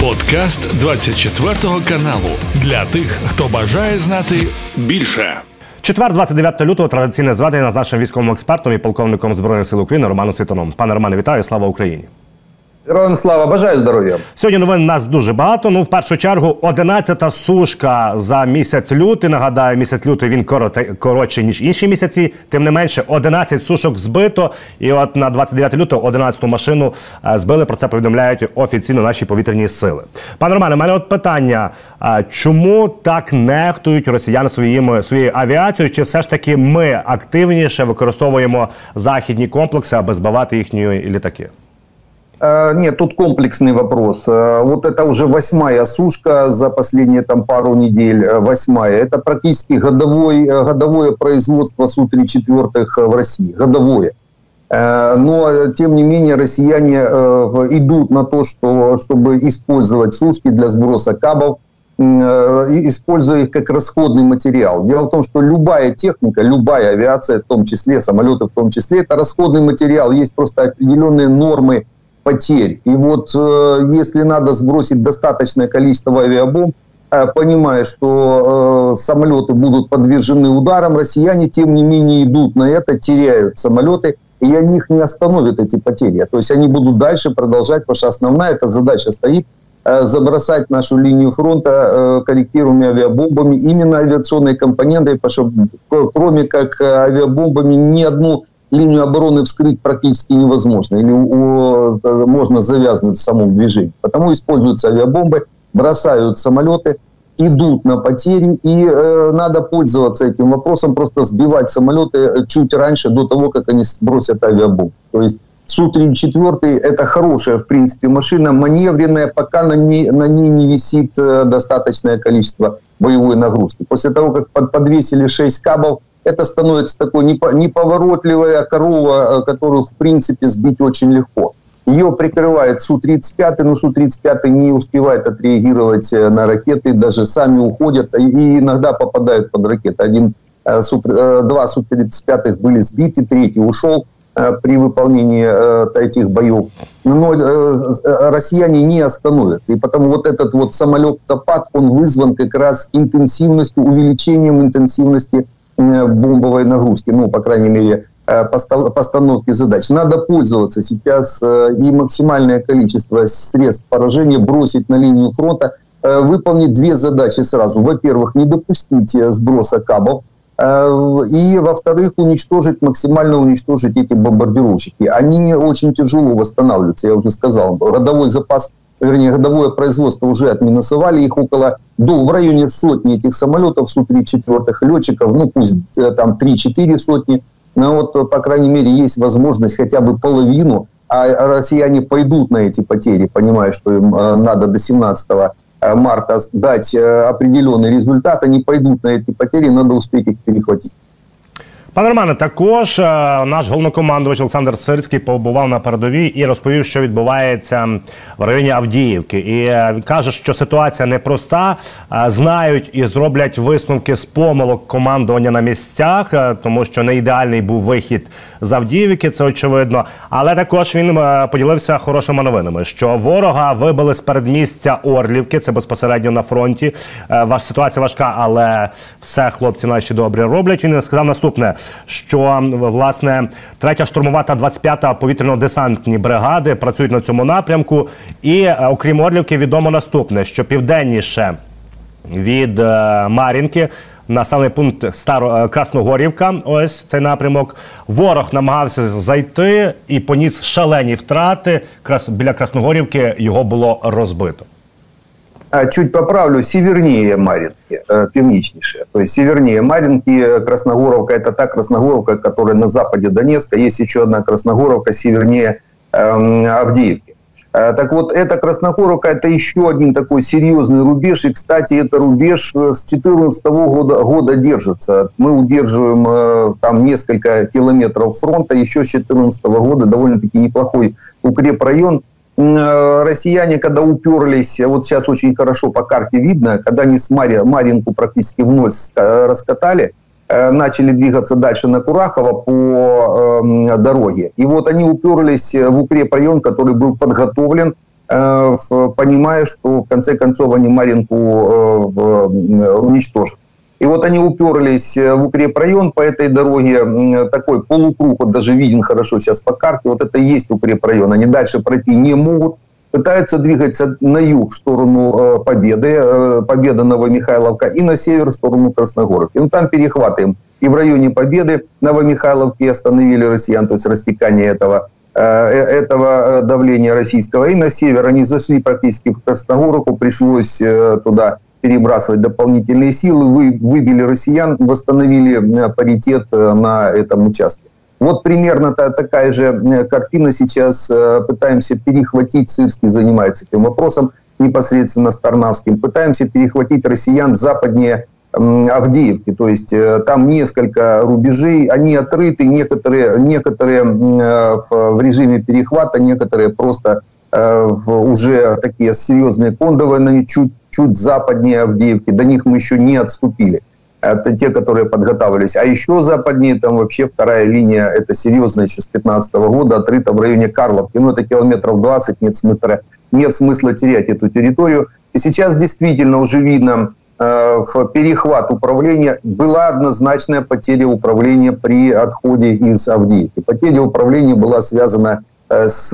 Подкаст 24 каналу для тих, хто бажає знати більше. Четвер, 29 лютого, традиційне зведення з нашим військовим експертом і полковником збройних сил України Романом Світоном. Пане Романе, вітаю! Слава Україні! Героям бажаю здоров'я. Сьогодні новин нас дуже багато. Ну, в першу чергу, 11-та сушка за місяць лютий. Нагадаю, місяць лютий він короте, коротший, ніж інші місяці. Тим не менше, 11 сушок збито. І от на 29 лютого 11-ту машину е, збили. Про це повідомляють офіційно наші повітряні сили. Пане Романе, у мене от питання: чому так нехтують росіяни своїми своєю авіацією? Чи все ж таки ми активніше використовуємо західні комплекси, аби збивати їхні літаки? Э, нет, тут комплексный вопрос. Э, вот это уже восьмая сушка за последние там пару недель, э, восьмая. Это практически годовой, годовое производство Су-34 в России, годовое. Но, тем не менее, россияне идут на то, что, чтобы использовать сушки для сброса кабов, используя их как расходный материал. Дело в том, что любая техника, любая авиация, в том числе, самолеты в том числе, это расходный материал. Есть просто определенные нормы потерь. И вот э, если надо сбросить достаточное количество авиабомб, э, понимая, что э, самолеты будут подвержены ударам, россияне, тем не менее, идут на это, теряют самолеты, и они их не остановят, эти потери. То есть они будут дальше продолжать, потому что основная эта задача стоит э, забросать нашу линию фронта э, корректируемыми авиабомбами, именно авиационные компоненты, потому что кроме как авиабомбами ни одну линию обороны вскрыть практически невозможно. Или о, можно завязнуть в самом движении. Потому используются авиабомбы, бросают самолеты, идут на потери. И э, надо пользоваться этим вопросом, просто сбивать самолеты чуть раньше, до того, как они сбросят авиабомбу. То есть Су-34 это хорошая, в принципе, машина, маневренная, пока на ней, на ней не висит э, достаточное количество боевой нагрузки. После того, как подвесили 6 кабов, это становится такой неповоротливая корова, э, которую, в принципе, сбить очень легко. Ее прикрывает Су-35, но Су-35 не успевает отреагировать э, на ракеты, даже сами уходят и иногда попадают под ракеты. Один, э, два Су-35 были сбиты, третий ушел при выполнении этих боев. Но россияне не остановят. И потому вот этот вот самолет-топад, он вызван как раз интенсивностью, увеличением интенсивности бомбовой нагрузки, ну, по крайней мере, э, постановки задач. Надо пользоваться сейчас э, и максимальное количество средств поражения бросить на линию фронта, э, выполнить две задачи сразу. Во-первых, не допустить сброса кабов, и, во-вторых, уничтожить, максимально уничтожить эти бомбардировщики. Они очень тяжело восстанавливаются, я уже сказал. Годовой запас вернее, годовое производство уже отминусовали их около, ну, в районе сотни этих самолетов Су-34 летчиков, ну, пусть э, там 3-4 сотни, но вот, по крайней мере, есть возможность хотя бы половину, а россияне пойдут на эти потери, понимая, что им э, надо до 17 э, марта дать определенный результат, они пойдут на эти потери, надо успеть их перехватить. Пане Романе, також е, наш головнокомандувач Олександр Сирський побував на передовій і розповів, що відбувається в районі Авдіївки. І е, каже, що ситуація непроста. Е, знають і зроблять висновки з помилок командування на місцях, тому що не ідеальний був вихід з Авдіївки, це очевидно. Але також він поділився хорошими новинами, що ворога вибили з передмістя Орлівки. Це безпосередньо на фронті. Ваша ситуація важка, але все хлопці наші добре роблять. Він сказав наступне що власне третя штурмова та 25-та повітряно-десантні бригади працюють на цьому напрямку. І е, окрім Орлівки, відомо наступне: що південніше від е, Мар'їнки Населений пункт Старо е, Красногорівка. Ось цей напрямок. Ворог намагався зайти і поніс шалені втрати. Крас біля Красногорівки його було розбито. А, чуть поправлю, севернее Маринки, э, пивничнейшая. То есть севернее Маринки, э, Красногоровка, это та Красногоровка, которая на западе Донецка. Есть еще одна Красногоровка севернее э, Авдеевки. Э, так вот, эта Красногоровка – это еще один такой серьезный рубеж. И, кстати, это рубеж с 2014 года, года держится. Мы удерживаем там несколько километров фронта. Еще с 2014 года довольно-таки неплохой укрепрайон. Э, россияне, когда уперлись, вот сейчас очень хорошо по карте видно, когда они с Мари, Маринку практически вновь раскатали, э, начали двигаться дальше на Курахово по э, дороге. И вот они уперлись в укрепрайон, который был подготовлен понимая, что в конце концов они Маринку уничтожат. И вот они уперлись в укрепрайон по этой дороге, такой полукруг, вот даже виден хорошо сейчас по карте, вот это и есть укрепрайон. Они дальше пройти не могут, пытаются двигаться на юг в сторону э, Победы, э, Победа Новомихайловка, и на север в сторону Красногоровки. Ну, там перехватываем. И в районе Победы Новомихайловки остановили россиян, то есть растекание этого, э, этого давления российского. И на север они зашли практически в Красногоровку, пришлось туда перебрасывать дополнительные силы, вы, выбили россиян, восстановили паритет на этом участке. Вот примерно та, такая же э, картина сейчас. Э, пытаемся перехватить, Сырский занимается этим вопросом непосредственно с Тарнавским. Пытаемся перехватить россиян западнее Авдеевки. То есть э, там несколько рубежей, они отрыты, некоторые, некоторые в режиме перехвата, некоторые просто уже такие серьезные кондовые, чуть, чуть западнее Авдеевки. До них мы еще не отступили. Это те, которые подготавливались. А еще западнее, там вообще вторая линия, это серьезная еще с 15 года, отрыта в районе Карловки. Ну, это километров 20, нет смысла, нет смысла терять эту территорию. И сейчас действительно уже видно э, в перехват управления была однозначная потеря управления при отходе из Авдеевки. Потеря управления была связана с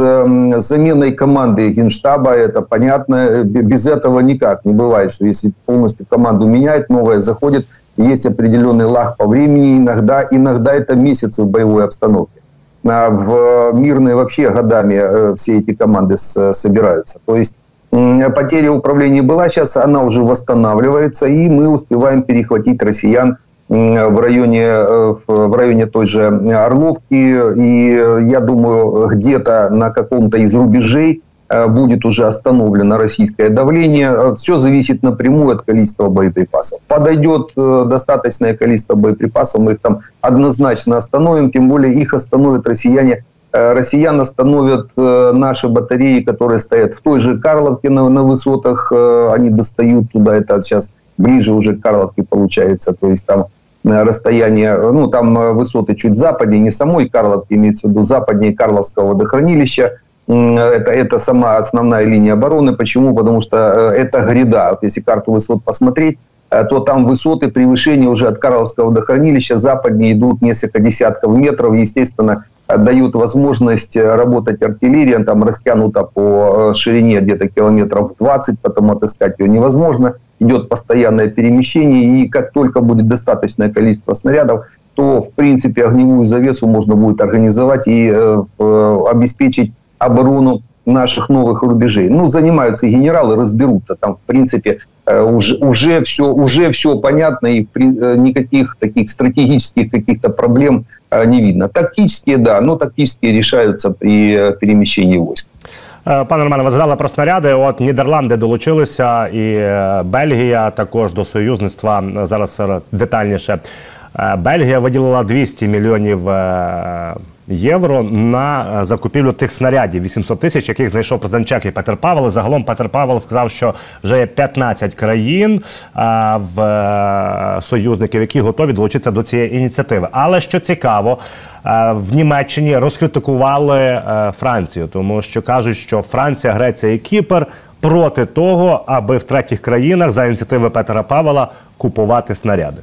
заменой команды Генштаба, это понятно, э, без этого никак не бывает, что если полностью команду меняет, новая заходит, есть определенный лаг по времени, иногда, иногда это месяцы в боевой обстановке. А в мирные вообще годами э, все эти команды собираются. То есть потеря управления была, сейчас она уже восстанавливается, и мы успеваем перехватить россиян в районе, э, в районе той же Орловки. И я думаю, где-то на каком-то из рубежей Э, будет уже остановлено российское давление. Э, Все зависит напрямую от количества боеприпасов. Подойдет э, достаточное количество боеприпасов, мы их там однозначно остановим, тем более их остановят россияне. Россиян остановят наши батареи, которые стоят в той же Карловке на, на высотах, они достают туда, это сейчас ближе уже к Карловке получается, то есть там расстояние, ну там высоты чуть западнее, не самой Карловки, имеется в виду западнее Карловского водохранилища, это, это сама основная линия обороны. Почему? Потому что э, это гряда. Вот если карту высот посмотреть, э, то там высоты превышения уже от Карловского водохранилища западнее идут несколько десятков метров. Естественно, дают возможность работать артиллерия, там растянута по э, ширине где-то километров 20, потом отыскать ее невозможно. Идет постоянное перемещение, и как только будет достаточное количество снарядов, то, в принципе, огневую завесу можно будет организовать и э, обеспечить оборону наших новых рубежей. Ну, занимаются генералы, разберутся. Там, в принципе, э, уже, уже, все, уже все понятно, и э, никаких таких стратегических каких-то проблем э, не видно. Тактические, да, но тактические решаются при перемещении войск. Пане Романе, ви згадали про снаряди. От Нідерланди долучилися, і Бельгія також до союзництва. Зараз детальніше. Бельгія виділила 200 мільйонів євро на е, закупівлю тих снарядів 800 тисяч, яких знайшов президент Чехії Петер Павел. Загалом Петер Павел сказав, що вже є 15 країн а, в а, е, союзників, які готові долучитися до цієї ініціативи. Але що цікаво, е, в Німеччині розкритикували Францію, тому що кажуть, що Франція, Греція і Кіпр проти того, аби в третіх країнах за ініціативи Петера Павела купувати снаряди.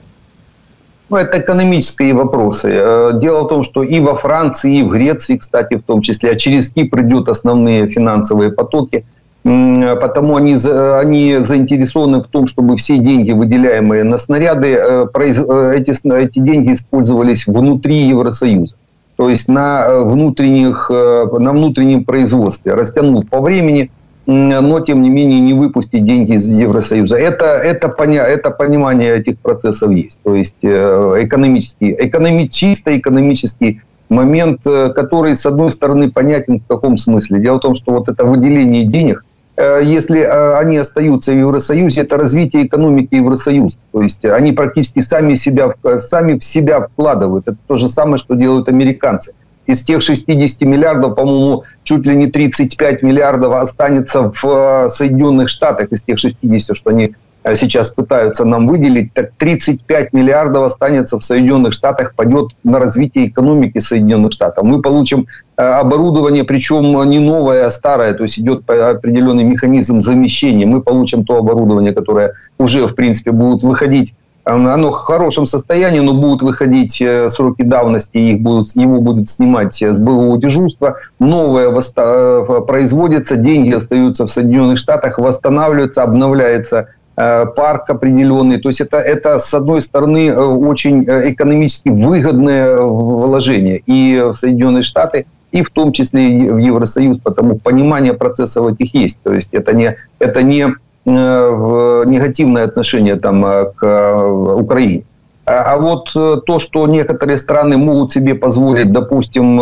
Ну, это экономические вопросы. Э, дело в том, что и во Франции, и в Греции, кстати, в том числе, а через Кипр идут основные финансовые потоки. Потому они, они заинтересованы в том, чтобы все деньги, выделяемые на снаряды, э, э, эти, эти деньги использовались внутри Евросоюза. То есть на, внутренних, на внутреннем производстве, растянув по времени – но тем не менее не выпустить деньги из Евросоюза. Это, это, поня, это понимание этих процессов есть. То есть э, экономический, экономи, чисто экономический момент, э, который, с одной стороны, понятен в каком смысле. Дело в том, что вот это выделение денег, э, если они остаются в Евросоюзе, это развитие экономики Евросоюза. То есть они практически сами, себя, сами в себя вкладывают. Это то же самое, что делают американцы из тех 60 миллиардов, по-моему, чуть ли не 35 миллиардов останется в э, Соединенных Штатах из тех 60, что они сейчас пытаются нам выделить, так 35 миллиардов останется в Соединенных Штатах, пойдет на развитие экономики Соединенных Штатов. Мы получим оборудование, причем не новое, а старое, то есть идет определенный механизм замещения. Мы получим то оборудование, которое уже, в принципе, будет выходить оно в хорошем состоянии, но будут выходить э, сроки давности, их будут, его будут снимать с боевого дежурства. Новое э, производится, деньги остаются в Соединенных Штатах, восстанавливаются, обновляется э, парк определенный. То есть это, это, с одной стороны, очень экономически выгодное вложение и в Соединенные Штаты, и в том числе и в Евросоюз, потому понимание процессов этих есть. То есть это не, это не Э, негативное отношение там, э, к э, Украине. А, а вот то, что некоторые страны могут себе позволить, допустим,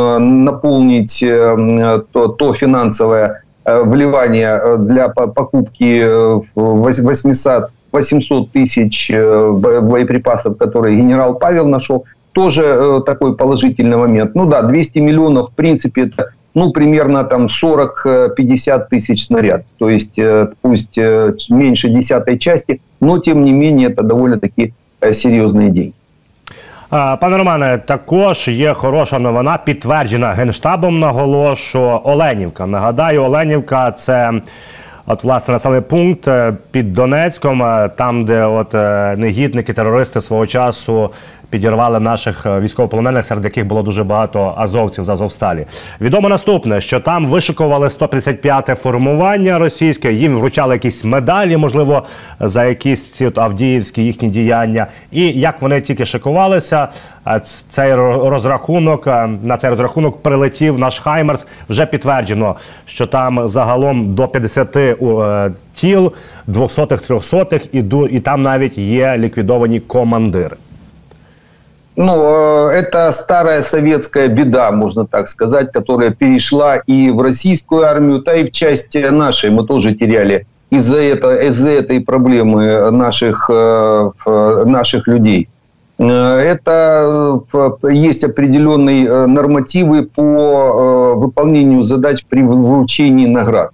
наполнить то, то финансовое вливание для покупки 800, 800 тысяч боеприпасов, которые генерал Павел нашел, тоже такой положительный момент. Ну да, 200 миллионов, в принципе, это ну, примерно там 40-50 тысяч снаряд. То есть, э, пусть э, меньше десятой части, но, тем не менее, это довольно-таки э, серьезные деньги. Пане Романе, також є хороша новина, підтверджена генштабом. Наголошу Оленівка. Нагадаю, Оленівка це от власне населений пункт під Донецьком, там, де от негідники, терористи свого часу підірвали наших е, військовополонених, серед яких було дуже багато азовців з Азовсталі. Відомо наступне, що там вишикували 135-те формування російське. Їм вручали якісь медалі, можливо, за якісь ці авдіївські їхні діяння. І як вони тільки шикувалися, е, цей розрахунок е, на цей розрахунок прилетів наш Хаймерс. Вже підтверджено, що там загалом до 50 тіл, 200-х, 300-х, і, і там навіть є ліквідовані командири. Ну, э, это старая советская беда, можно так сказать, которая перешла и в российскую армию, да и в части нашей. Мы тоже теряли из-за этого, из этой проблемы наших, э, наших людей. Э, это есть определенные нормативы по выполнению задач при вручении наград.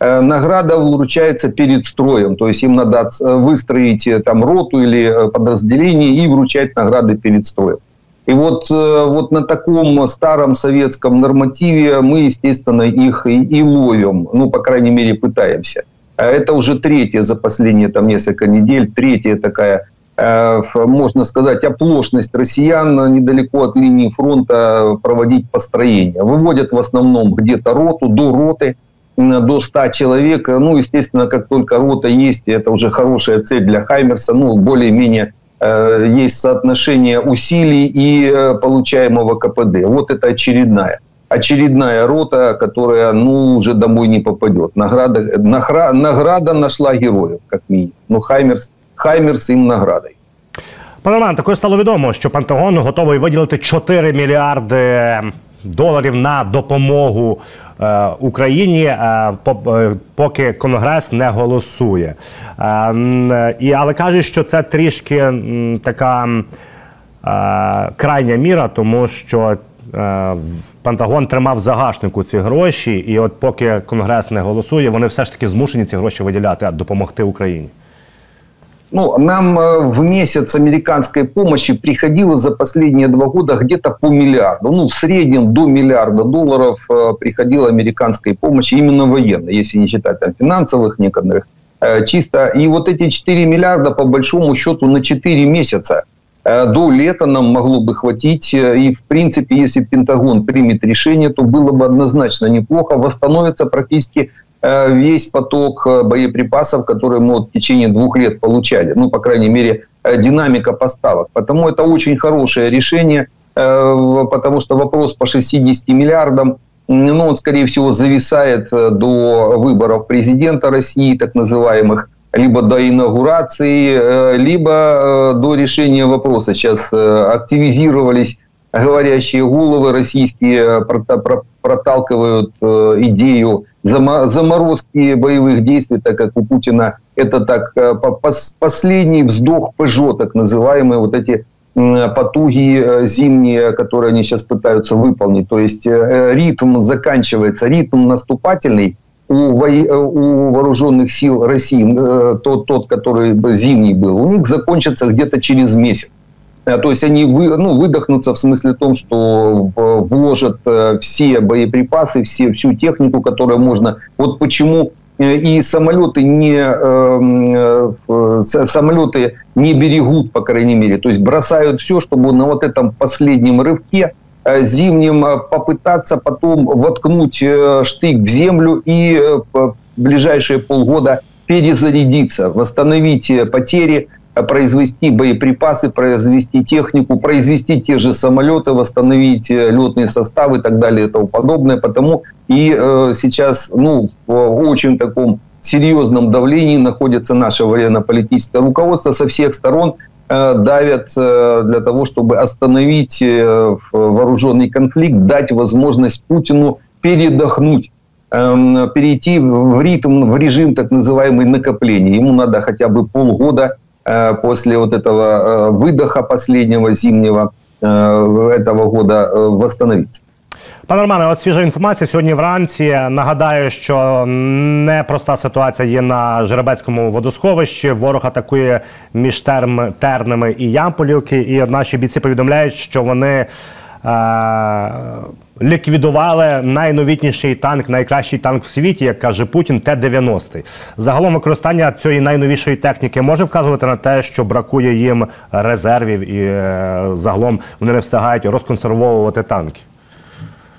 Э, награда вручается перед строем. То есть им надо э, выстроить э, там роту или подразделение и вручать награды перед строем. И вот, вот на таком старом советском нормативе мы, естественно, их и, и ловим. Ну, по крайней мере, пытаемся. А это уже третья за последние там, несколько недель, третья такая, можно сказать, оплошность россиян недалеко от линии фронта проводить построение. Выводят в основном где-то роту, до роты – до 100 человек. Ну, естественно, как только рота есть, это уже хорошая цель для Хаймерса. Ну, более-менее э, есть соотношение усилий и э, получаемого КПД. Вот это очередная. Очередная рота, которая, ну, уже домой не попадет. Награда, награ, награда нашла героев, как минимум. Ну, Хаймерс, Хаймерс им наградой. Пане Роман, також стало відомо, що Пентагон готовий виділити 4 мільярди доларів на допомогу е, Україні, е, е, поки Конгрес не голосує. І але кажуть, що це трішки така крайня міра, тому що. Пентагон тримав загашнику ці гроші, і от поки Конгрес не голосує, вони все ж таки змушені ці гроші виділяти, допомогти Україні. Ну, нам э, в месяц американской помощи приходило за последние два года где-то по миллиарду. Ну, в среднем до миллиарда долларов э, приходило американской помощи, именно военной, если не считать там финансовых некоторых, э, чисто. И вот эти 4 миллиарда, по большому счету, на 4 месяца до лета нам могло бы хватить. И, в принципе, если Пентагон примет решение, то было бы однозначно неплохо. Восстановится практически весь поток э, боеприпасов, которые мы вот в течение двух лет получали. Ну, по крайней мере, э, динамика поставок. Потому это очень хорошее решение, потому что вопрос по 60 миллиардам, ну, он, скорее всего, зависает до выборов президента России, так называемых, либо до инаугурации, либо до решения вопроса. Сейчас активизировались говорящие головы российские, проталкивают идею заморозки боевых действий, так как у Путина это так э, последний вздох ПЖО, так называемые вот эти потуги э, зимние, которые они сейчас пытаются выполнить. То есть э, ритм заканчивается, ритм наступательный у, у вооруженных сил России, тот, тот, который зимний был, у них закончится где-то через месяц. То есть они вы, ну, выдохнутся в смысле том, что вложат все боеприпасы, все, всю технику, которую можно. Вот почему и самолеты не, э, самолеты не берегут, по крайней мере. То есть бросают все, чтобы на вот этом последнем рывке э, зимним э, попытаться потом воткнуть штык в землю и в ближайшие полгода перезарядиться, восстановить потери, произвести боеприпасы, произвести технику, произвести те же самолеты, восстановить э, летные составы и так далее и тому подобное. Потому и э, сейчас ну, в очень таком серьезном давлении находится наше военно-политическое руководство со всех сторон э, давят э, для того, чтобы остановить вооруженный конфликт, дать возможность Путину передохнуть эм, перейти в ритм, в режим так называемый накопления. Ему надо хотя бы полгода после вот этого э, выдоха последнего зимнего э, этого года восстановиться. Пане Романе, от свіжа інформація сьогодні вранці. Нагадаю, що непроста ситуація є на Жеребецькому водосховищі. Ворог атакує між терм, тернами і Ямполівки. І наші бійці повідомляють, що вони е, ліквідували найновітніший танк, найкращий танк в світі, як каже Путін, Т-90. Загалом використання цієї найновішої техніки може вказувати на те, що бракує їм резервів і е, загалом вони не встигають розконсервовувати танки.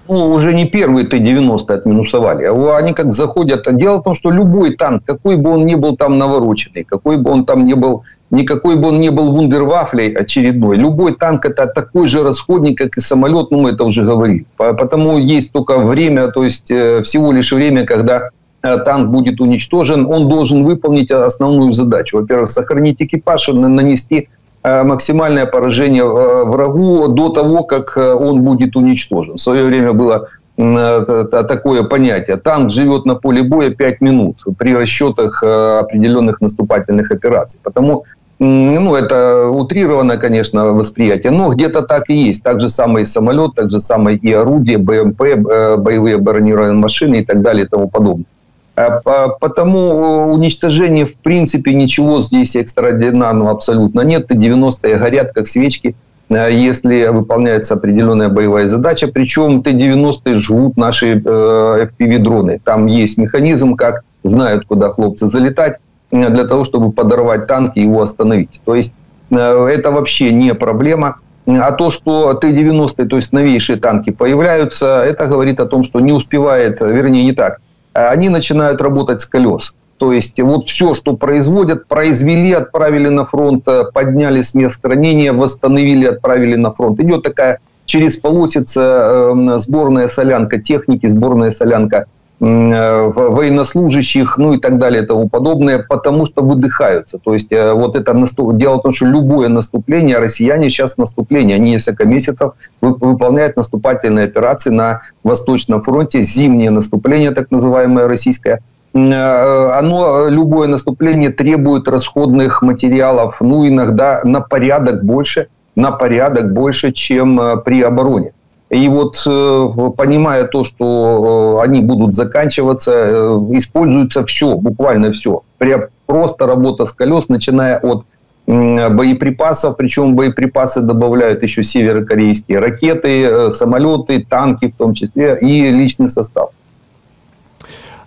ну, уже не первые Т-90 отминусовали. Они как заходят. Дело в том, что любой танк, какой бы он ни был там навороченный, какой бы он там ни был никакой бы он не был вундервафлей очередной. Любой танк это такой же расходник, как и самолет, ну мы это уже говорили. Потому есть только время, то есть э, всего лишь время, когда э, танк будет уничтожен, он должен выполнить основную задачу. Во-первых, сохранить экипаж, нанести э, максимальное поражение врагу до того, как он будет уничтожен. В свое время было такое понятие. Танк живет на поле боя 5 минут при расчетах определенных наступательных операций. Потому ну, это утрированное, конечно, восприятие, но где-то так и есть. Так же самый самолет, так же самое и орудие, БМП, э, боевые бронированные машины и так далее и тому подобное. А потому уничтожение, в принципе, ничего здесь экстраординарного абсолютно нет. И 90-е горят, как свечки, э, если выполняется определенная боевая задача. Причем Т-90 жгут наши э, FPV-дроны. Там есть механизм, как знают, куда хлопцы залетать для того, чтобы подорвать танк и его остановить. То есть э, это вообще не проблема. А то, что Т-90, то есть новейшие танки появляются, это говорит о том, что не успевает, вернее не так, они начинают работать с колес. То есть вот все, что производят, произвели, отправили на фронт, э, подняли с мест хранения, восстановили, отправили на фронт. Идет такая через полосица э, сборная солянка техники, сборная солянка Э, военнослужащих, ну и так далее и тому подобное, потому что выдыхаются. То есть э, вот это наступ... дело в том, что любое наступление, россияне сейчас наступление, они несколько месяцев выполняют наступательные операции на Восточном фронте, зимнее наступление, так называемое российское, э, оно, любое наступление требует расходных материалов, ну, иногда на порядок больше, на порядок больше, чем при обороне. И вот э, понимая то, что э, они будут заканчиваться, э, используется все, буквально все. Просто работа с колес, начиная от боеприпасов, причем боеприпасы добавляют еще северокорейские ракеты, самолеты, танки в том числе и личный состав.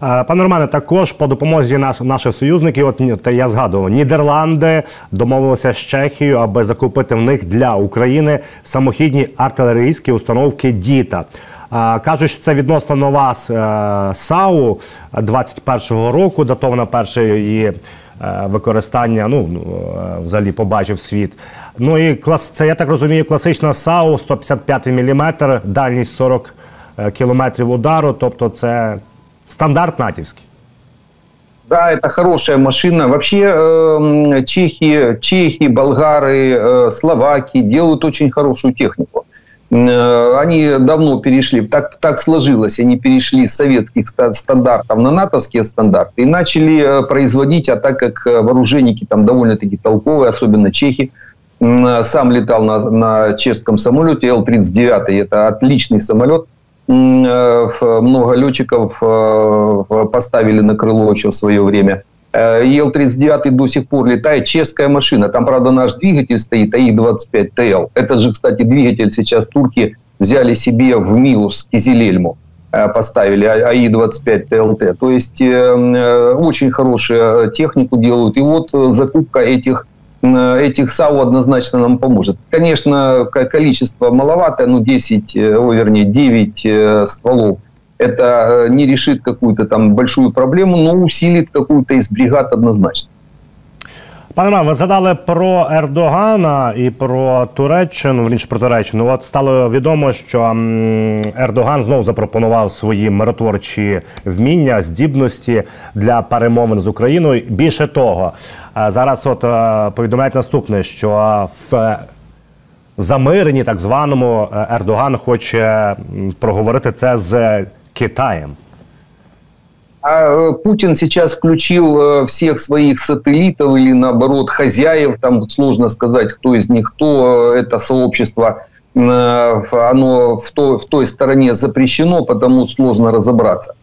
Е, пане Романе, також по допомозі нас, наших союзників, от я згадував, Нідерланди домовилися з Чехією, аби закупити в них для України самохідні артилерійські установки Діта. Е, кажуть, що це відносно нова е, САУ 21-го року, датована перше її використання. Ну взагалі побачив світ. Ну і клас, це я так розумію, класична САУ 155 мм, дальність 40 кілометрів удару. Тобто, це стандарт натівский. Да, это хорошая машина. Вообще э, чехи, чехи, болгары, э, словаки делают очень хорошую технику. Э, они давно перешли, так, так сложилось, они перешли с советских стандартов на натовские стандарты и начали э, производить, а так как э, вооруженники там довольно-таки толковые, особенно чехи, сам летал на, на чешском самолете Л-39, это отличный самолет, много летчиков поставили на крыло еще в свое время. ИЛ-39 до сих пор летает. Чешская машина. Там, правда, наш двигатель стоит, АИ-25ТЛ. Это же, кстати, двигатель сейчас турки взяли себе в Милус, Кизилельму. Э, поставили а, АИ-25 ТЛТ. То есть э, э, очень хорошую технику делают. И вот закупка этих этих САУ однозначно нам поможет. Конечно, количество маловато, ну 10, о, вернее 9 стволов. Это не решит какую-то там большую проблему, но усилит какую-то из бригад однозначно. Пане Ма, ви згадали про Ердогана і про Туреччину, в про Туреччину. От стало відомо, що Ердоган знову запропонував свої миротворчі вміння, здібності для перемовин з Україною. Більше того, зараз от е, повідомляють наступне, що в замиренні так званому е, Ердоган хоче проговорити це з Китаєм. А э, Путин сейчас включил э, всех своих сателлитов или, наоборот, хозяев, там сложно сказать, кто из них, кто э, это сообщество, оно в той, в той стороне запрещено, потому сложно разобраться.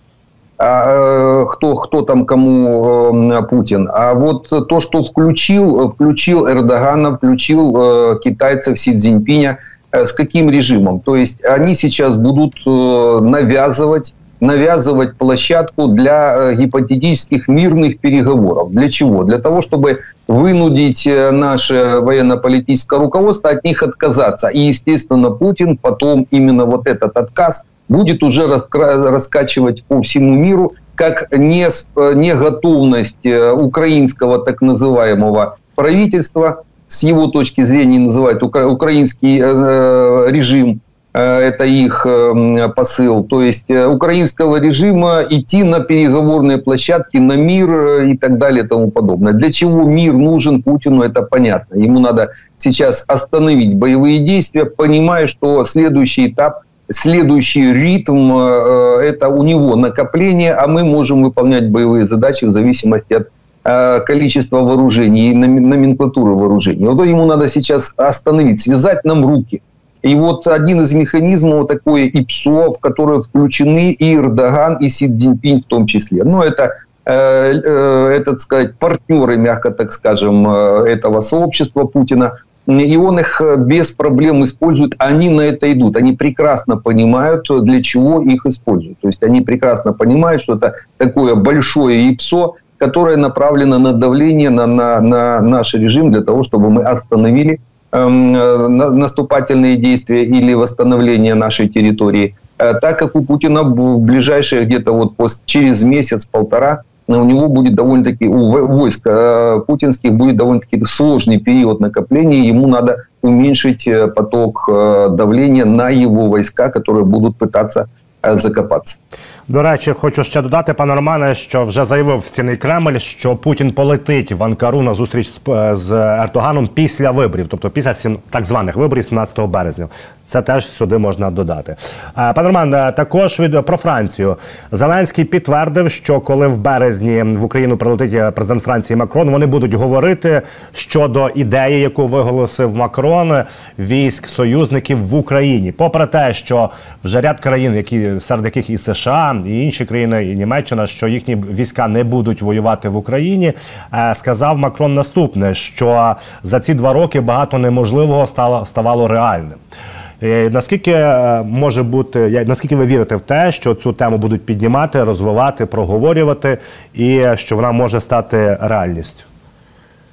А, кто, кто там кому Путин. А вот то, что включил, включил Эрдогана, включил китайцев Си Цзиньпиня, с каким режимом? То есть они сейчас будут навязывать навязывать площадку для э, гипотетических мирных переговоров. Для чего? Для того, чтобы вынудить э, наше военно-политическое руководство от них отказаться. И, естественно, Путин потом именно вот этот отказ будет уже раскачивать по всему миру как не, готовность э, украинского так называемого правительства, с его точки зрения называют украинский режим, это их э, посыл, то есть э, украинского режима идти на переговорные площадки, на мир и так далее и тому подобное. Для чего мир нужен Путину, это понятно. Ему надо сейчас остановить боевые действия, понимая, что следующий этап, следующий ритм – это у него накопление, а мы можем выполнять боевые задачи в зависимости от количества вооружений и номенклатуры вооружений. Вот ему надо сейчас остановить, связать нам руки – и вот один из механизмов такой ИПСО, в который включены и Эрдоган, и Си Цзиньпинь в том числе. Но это э, э, это, так сказать, партнеры, мягко так скажем, э, этого сообщества Путина. И он их без проблем использует. Они на это идут. Они прекрасно понимают, для чего их используют. То есть они прекрасно понимают, что это такое большое ИПСО, которое направлено на давление на, на, на наш режим для того, чтобы мы остановили наступательные действия или восстановление нашей территории, э, так как у Путина в ближайшие где-то вот через месяц-полтора э, у него будет довольно-таки, у войск путинских будет довольно-таки сложный период накопления, ему надо уменьшить поток давления на его войска, которые будут пытаться закопатися. До речі, хочу ще додати, пане Романе, що вже заявив вцінний Кремль, що Путін полетить в Анкару на зустріч з Ертоганом після виборів, тобто після так званих виборів 17 березня. Це теж сюди можна додати. Е, пане Роман, е, також від про Францію Зеленський підтвердив, що коли в березні в Україну прилетить е, президент Франції Макрон, вони будуть говорити щодо ідеї, яку виголосив Макрон військ союзників в Україні. Попри те, що вже ряд країн, які серед яких і США, і інші країни, і Німеччина, що їхні війська не будуть воювати в Україні, сказав Макрон наступне: що за ці два роки багато неможливого стало ставало реальним. Е, наскільки е, може бути, наскільки ви вірите в те, що цю тему будуть піднімати, розвивати, проговорювати, і що вона може стати реальністю?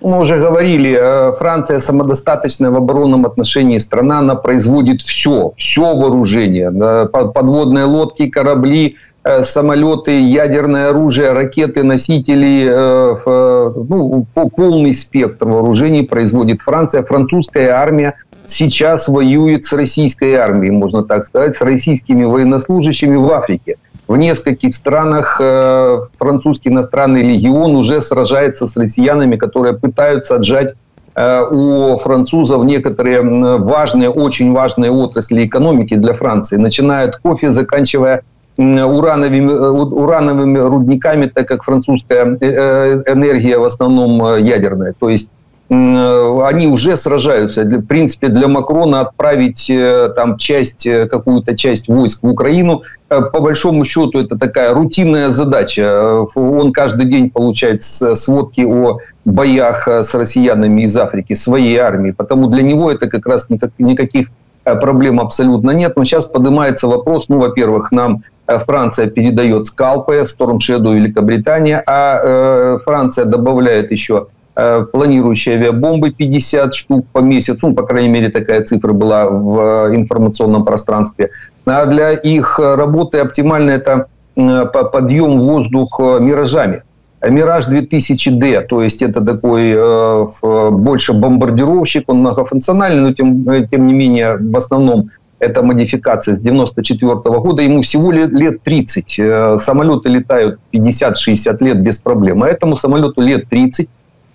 Мы уже говорили, э, Франция самодостаточная в оборонном отношении страна, она производит все, все вооружение, подводные лодки, корабли, э, самолеты, ядерное оружие, ракеты, носители, э, ну, полный спектр вооружений производит Франция. Французская армия сейчас воюет с российской армией, можно так сказать, с российскими военнослужащими в Африке. В нескольких странах э, французский иностранный легион уже сражается с россиянами, которые пытаются отжать э, у французов некоторые важные, очень важные отрасли экономики для Франции, начиная от кофе, заканчивая урановыми, э, урановыми рудниками, так как французская э, энергия в основном ядерная. То есть они уже сражаются. В принципе, для Макрона отправить там часть, какую-то часть войск в Украину, по большому счету, это такая рутинная задача. Он каждый день получает сводки о боях с россиянами из Африки, своей армии. Потому для него это как раз никаких проблем абсолютно нет. Но сейчас поднимается вопрос, ну, во-первых, нам Э, Франция передает скалпы, Storm Shadow Великобритания, а э, Франция добавляет еще э, планирующие авиабомбы 50 штук по месяцу, ну, по крайней мере, такая цифра была в информационном пространстве. А для их работы оптимально это подъем в воздух миражами. Мираж 2000D, то есть это такой э, больше бомбардировщик, он многофункциональный, но тем, тем не менее в основном это модификация с 94 -го года, ему всего лет 30. Э, самолеты летают 50-60 лет без проблем, а этому самолету лет 30.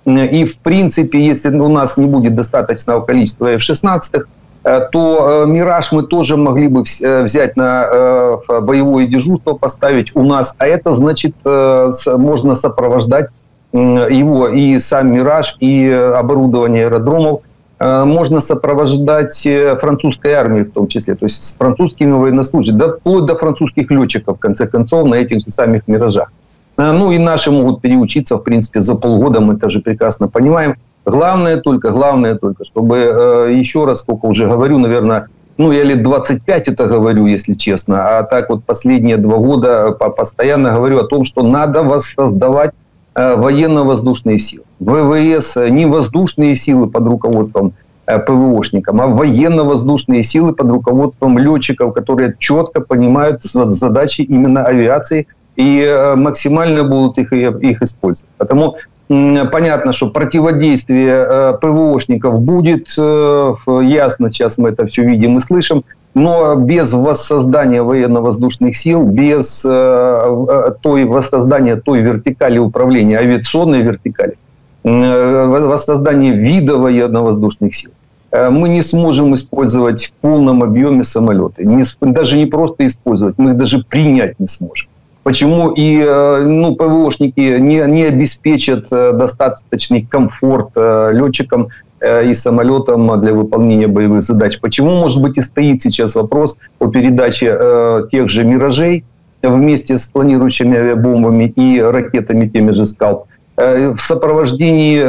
И, в принципе, если у нас не будет достаточного количества F-16, э, то э, «Мираж» мы тоже могли бы взять на боевое дежурство, поставить у нас. А это значит, можно сопровождать его и сам «Мираж», и оборудование аэродромов – Э, можно сопровождать э, французской армией в том числе, то есть с французскими военнослужащими, да, вплоть до французских летчиков, в конце концов, на этих же самых «Миражах». Э, ну и наши могут переучиться, в принципе, за полгода, мы это же прекрасно понимаем. Главное только, главное только, чтобы, еще раз, сколько уже говорю, наверное, ну, я лет 25 это говорю, если честно, а так вот последние два года постоянно говорю о том, что надо воссоздавать Э, военно-воздушные силы. ВВС э, не воздушные силы под руководством э, ПВОшникам, а военно-воздушные силы под руководством летчиков, которые четко понимают задачи именно авиации и максимально будут их, их использовать. Потому понятно, что противодействие ПВОшников будет, ясно, сейчас мы это все видим и слышим, но без воссоздания военно-воздушных сил, без э, э, той воссоздания той вертикали управления, авиационной вертикали, э, воссоздания вида военно-воздушных сил, э, мы не сможем использовать в полном объеме самолеты. Не, даже не просто использовать, мы их даже принять не сможем. Почему и э, ну, ПВОшники не, не обеспечат э, достаточный комфорт летчикам Э, и самолетом для выполнения боевых задач. Почему, может быть, и стоит сейчас вопрос о передаче э, тех же «Миражей» вместе с планирующими авиабомбами и ракетами теми же «Скалп» в сопровождении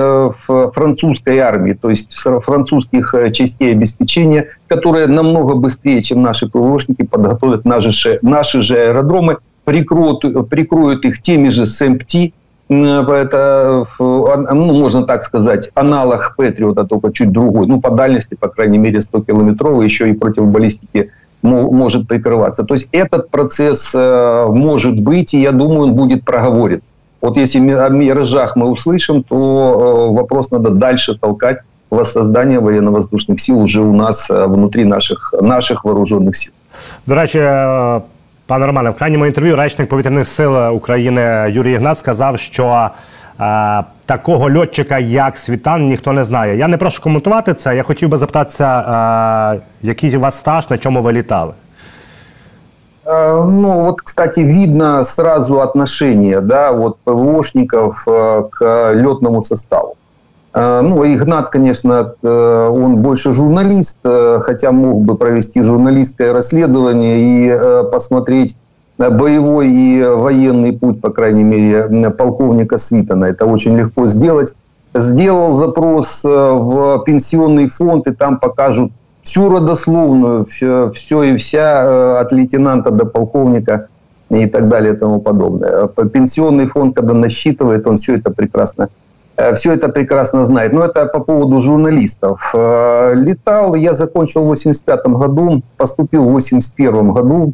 французской армии, то есть французских частей обеспечения, которые намного быстрее, чем наши ПВОшники, подготовят наши, наши же аэродромы, прикроют, прикроют их теми же СМПТ, это, ну, можно так сказать, аналог Патриота, только чуть другой. Ну, по дальности, по крайней мере, 100-километровый, еще и против баллистики может прикрываться. То есть этот процесс э, может быть, и я думаю, он будет проговорен. Вот если о миражах мы услышим, то э, вопрос надо дальше толкать воссоздание военно-воздушных сил уже у нас э, внутри наших, наших вооруженных сил. До речі, Пане Романе, в крайньому інтерв'ю речник повітряних сил України Юрій Ігнат сказав, що е, такого льотчика, як Світан, ніхто не знає. Я не прошу коментувати це. Я хотів би запитатися, е, який у вас стаж, на чому ви літали? Е, ну, вот, кстати, видно сразу отношение, да, вот ПВОшников э, к летному составу. Э, ну, Игнат, конечно, э, он больше журналист, э, хотя мог бы провести журналистское расследование и посмотреть боевой и военный путь, по крайней мере, полковника Свитона. Это очень легко сделать. Сделал запрос в пенсионный фонд, и там покажут всю родословную, все, все и вся от лейтенанта до полковника и так далее и тому подобное. Пенсионный фонд, когда насчитывает, он все это прекрасно все это прекрасно знает. Но это по поводу журналистов. Э, летал, я закончил в 85 году, поступил в 81 году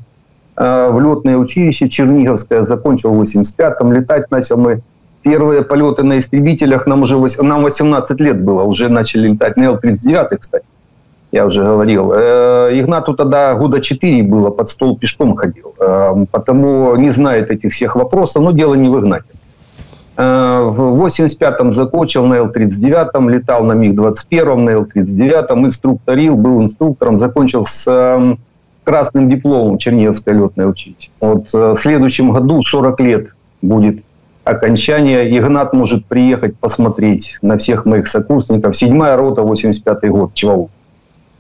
э, в летное училище Черниговское, закончил в 85-м. Летать начал мы первые полеты на истребителях, нам уже нам 18 лет было, уже начали летать на Л-39, кстати, я уже говорил. Игнату тогда года 4 было, под стол пешком ходил, потому не знает этих всех вопросов, но дело не в Игнате. Э, в 85-м закончил на Л-39, летал на МиГ-21, на Л-39, инструкторил, был инструктором, закончил с эм, красным дипломом Черниговское летное училище. Вот э, в следующем году 40 лет будет окончания. Игнат может приехать посмотреть на всех моих сокурсников. Седьмая рота, 85-й год, Чевалу.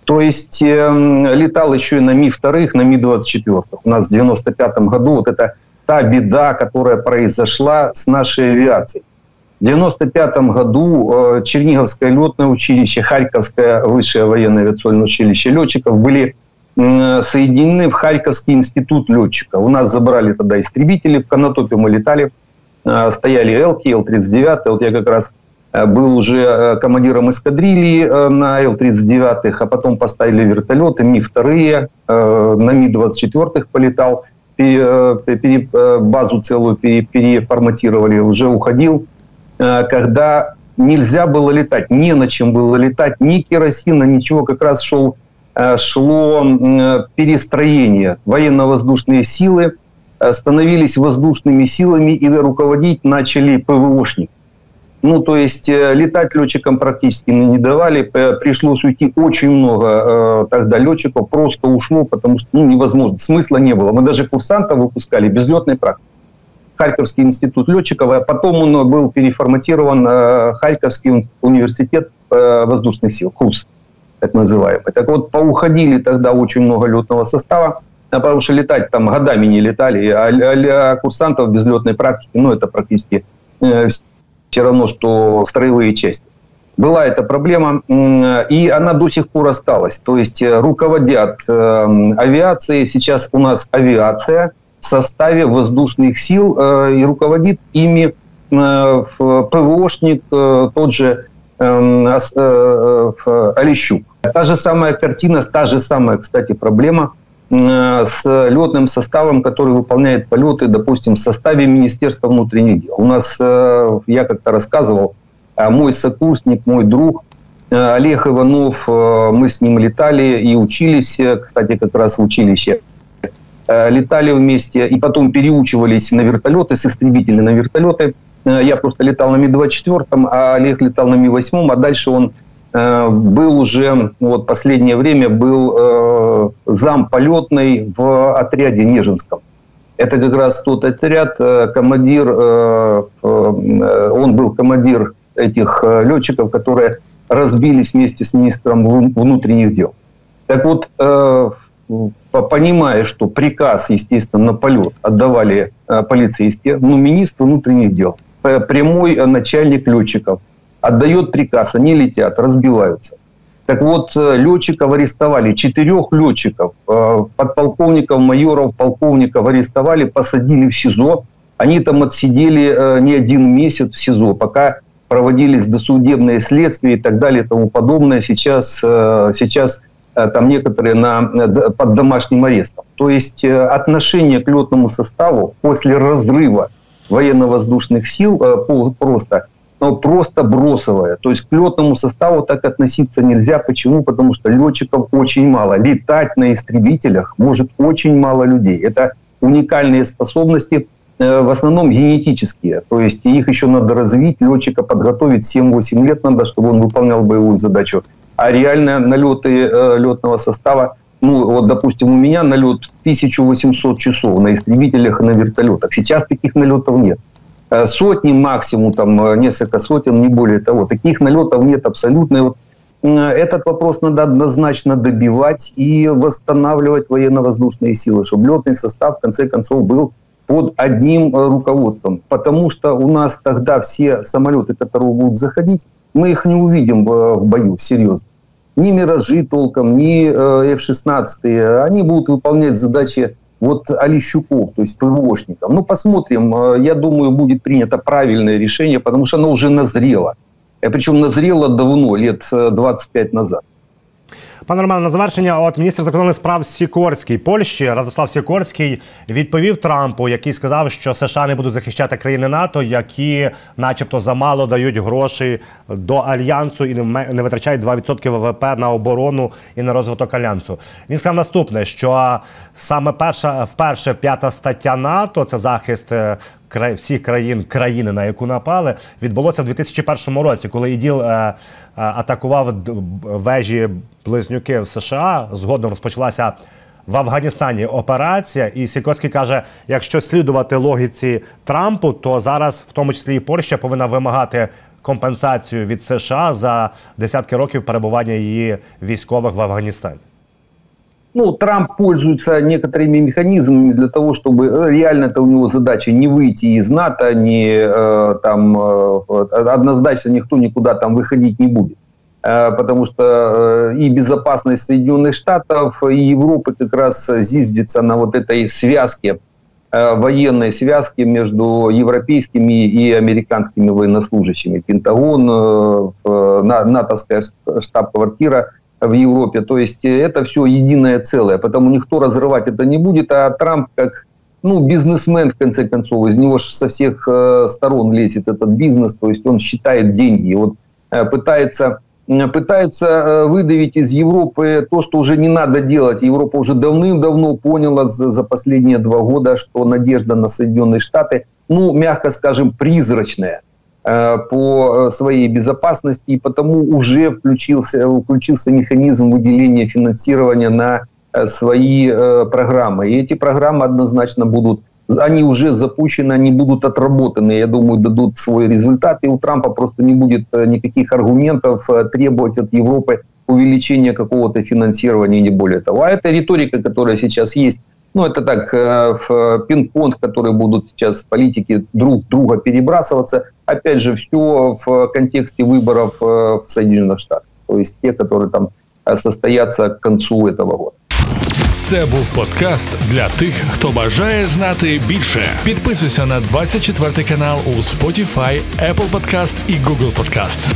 То есть э, летал еще и на Ми-2, на Ми-24. У нас в 95 году вот это та беда, которая произошла с нашей авиацией. В 95 году э, Черниговское летное училище, Харьковское высшее военное авиационное училище летчиков были соединены в Харьковский институт летчика. У нас забрали тогда истребители, в Конотопе мы летали, э, стояли Элки, Л-39. Вот я как раз Э, был уже командиром эскадрильи на Л-39, а потом поставили вертолеты, Ми-2, на Ми-24 полетал, базу целую переформатировали, уже уходил, когда нельзя было летать, не на чем было летать, ни керосина, ничего, как раз шел, шло перестроение. Военно-воздушные силы становились воздушными силами и руководить начали ПВОшники. Ну, то есть э, летать летчикам практически не давали. Пришлось уйти очень много э, тогда летчиков. Просто ушло, потому что ну, невозможно. Смысла не было. Мы даже курсантов выпускали без летной практики. Харьковский институт летчиков, а потом он был переформатирован э, Харьковский университет э, воздушных сил, ХУС, так называемый. Так вот, поуходили тогда очень много летного состава, а потому что летать там годами не летали, а, а, а курсантов без летной практики, ну, это практически э, все равно, что строевые части. Была эта проблема, и она до сих пор осталась. То есть э, руководят э, авиацией, сейчас у нас авиация в составе воздушных сил, э, и руководит ими ПВОшник, тот же Олещук. Та же самая картина, та же самая, кстати, проблема – с летным составом, который выполняет полеты, допустим, в составе Министерства внутренних дел. У нас, э, я как-то рассказывал, э, мой сокурсник, мой друг Олег Иванов, мы с ним летали и учились, кстати, как раз в училище. Летали вместе и потом переучивались на вертолеты, с истребителей на вертолеты. Я просто летал на Ми-24, а Олег летал на Ми-8, а дальше он Э, был уже, вот последнее время был э, зам полетный в отряде Нежинском. Это как раз тот отряд, э, командир, он был командир этих летчиков, которые разбились вместе с министром внутренних дел. Так вот, понимая, что приказ, естественно, на полет отдавали полицейские, ну, министр внутренних дел, прямой начальник летчиков – отдает приказ, они летят, разбиваются. Так вот, э, летчиков арестовали, четырех летчиков, э, подполковников, майоров, полковников арестовали, посадили в СИЗО. Они там отсидели э, не один месяц в СИЗО, пока проводились досудебные следствия и так далее и тому подобное. Сейчас, сейчас там некоторые на, под домашним арестом. То есть отношение к летному составу после разрыва военно-воздушных сил просто но просто бросовая. То есть к летному составу так относиться нельзя. Почему? Потому что летчиков очень мало. Летать на истребителях может очень мало людей. Это уникальные способности, э, в основном генетические. То есть их еще надо развить, летчика подготовить 7-8 лет надо, чтобы он выполнял боевую задачу. А реально налеты э, летного состава ну, вот, допустим, у меня налет 1800 часов на истребителях и на вертолетах. Сейчас таких налетов нет. Э, сотни максимум, там э, несколько сотен, не более того. Таких налетов нет абсолютно. И вот этот вопрос надо однозначно добивать и восстанавливать военно-воздушные силы, чтобы летный состав в конце концов был под одним э, руководством. Потому что у нас тогда все самолеты, которые будут заходить, мы их не увидим в, в бою, серьезно. Ни «Миражи» толком, ни F-16. Они будут выполнять задачи вот Алищуков, то есть ПВОшников. Ну, посмотрим. Э, я думаю, будет принято правильное решение, потому что оно уже назрело. Э, Причем назрело давно, лет 25 э, назад. Пане Романе, на завершення, от міністр закордонних справ Сікорський Польщі Радослав Сікорський відповів Трампу, який сказав, що США не будуть захищати країни НАТО, які, начебто, замало дають гроші до альянсу і не витрачають 2% ВВП на оборону і на розвиток альянсу. Він сказав наступне: що саме перша вперше п'ята стаття НАТО це захист е, всіх країн країни, на яку напали, відбулося в 2001 році, коли іділ е, е, атакував вежі близнюки в США. Згодом розпочалася в Афганістані операція, і Сікорський каже: якщо слідувати логіці Трампу, то зараз, в тому числі і Польща, повинна вимагати компенсацію від США за десятки років перебування її військових в Афганістані. Ну, Трамп пользуется некоторыми механизмами для того, чтобы э, реально это у него задача не выйти из НАТО, не э, там э, однозначно никто никуда там выходить не будет. Э, потому что э, и безопасность Соединенных Штатов, и Европы как раз зиждется на вот этой связке, э, военной связке между европейскими и американскими военнослужащими. Пентагон, натовская штаб-квартира в Европе. То есть это все единое целое. Потому никто разрывать это не будет, а Трамп как ну, бизнесмен, в конце концов, из него со всех сторон лезет этот бизнес, то есть он считает деньги. Вот пытается пытается э, выдавить из Европы то, что уже не надо делать. Европа уже давным-давно поняла за, за последние два года, что надежда на Соединенные Штаты, ну, мягко скажем, призрачная э, по э, своей безопасности, и потому уже включился, включился механизм выделения финансирования на свои программы. И эти программы однозначно будут они уже запущены, они будут отработаны, я думаю, дадут свой результат, и у Трампа просто не будет э, никаких аргументов э, требовать от Европы увеличения какого-то финансирования, не более того. А эта риторика, которая сейчас есть, ну, это так, э, пинг-понг, которые будут сейчас политики друг друга перебрасываться. Опять же, все в контексте выборов в Соединенных Штатах. То есть те, которые там состоятся к концу этого года. Це був подкаст для тих, хто бажає знати більше. Підписуйся на 24 канал у Spotify, Apple Podcast і Google Podcast.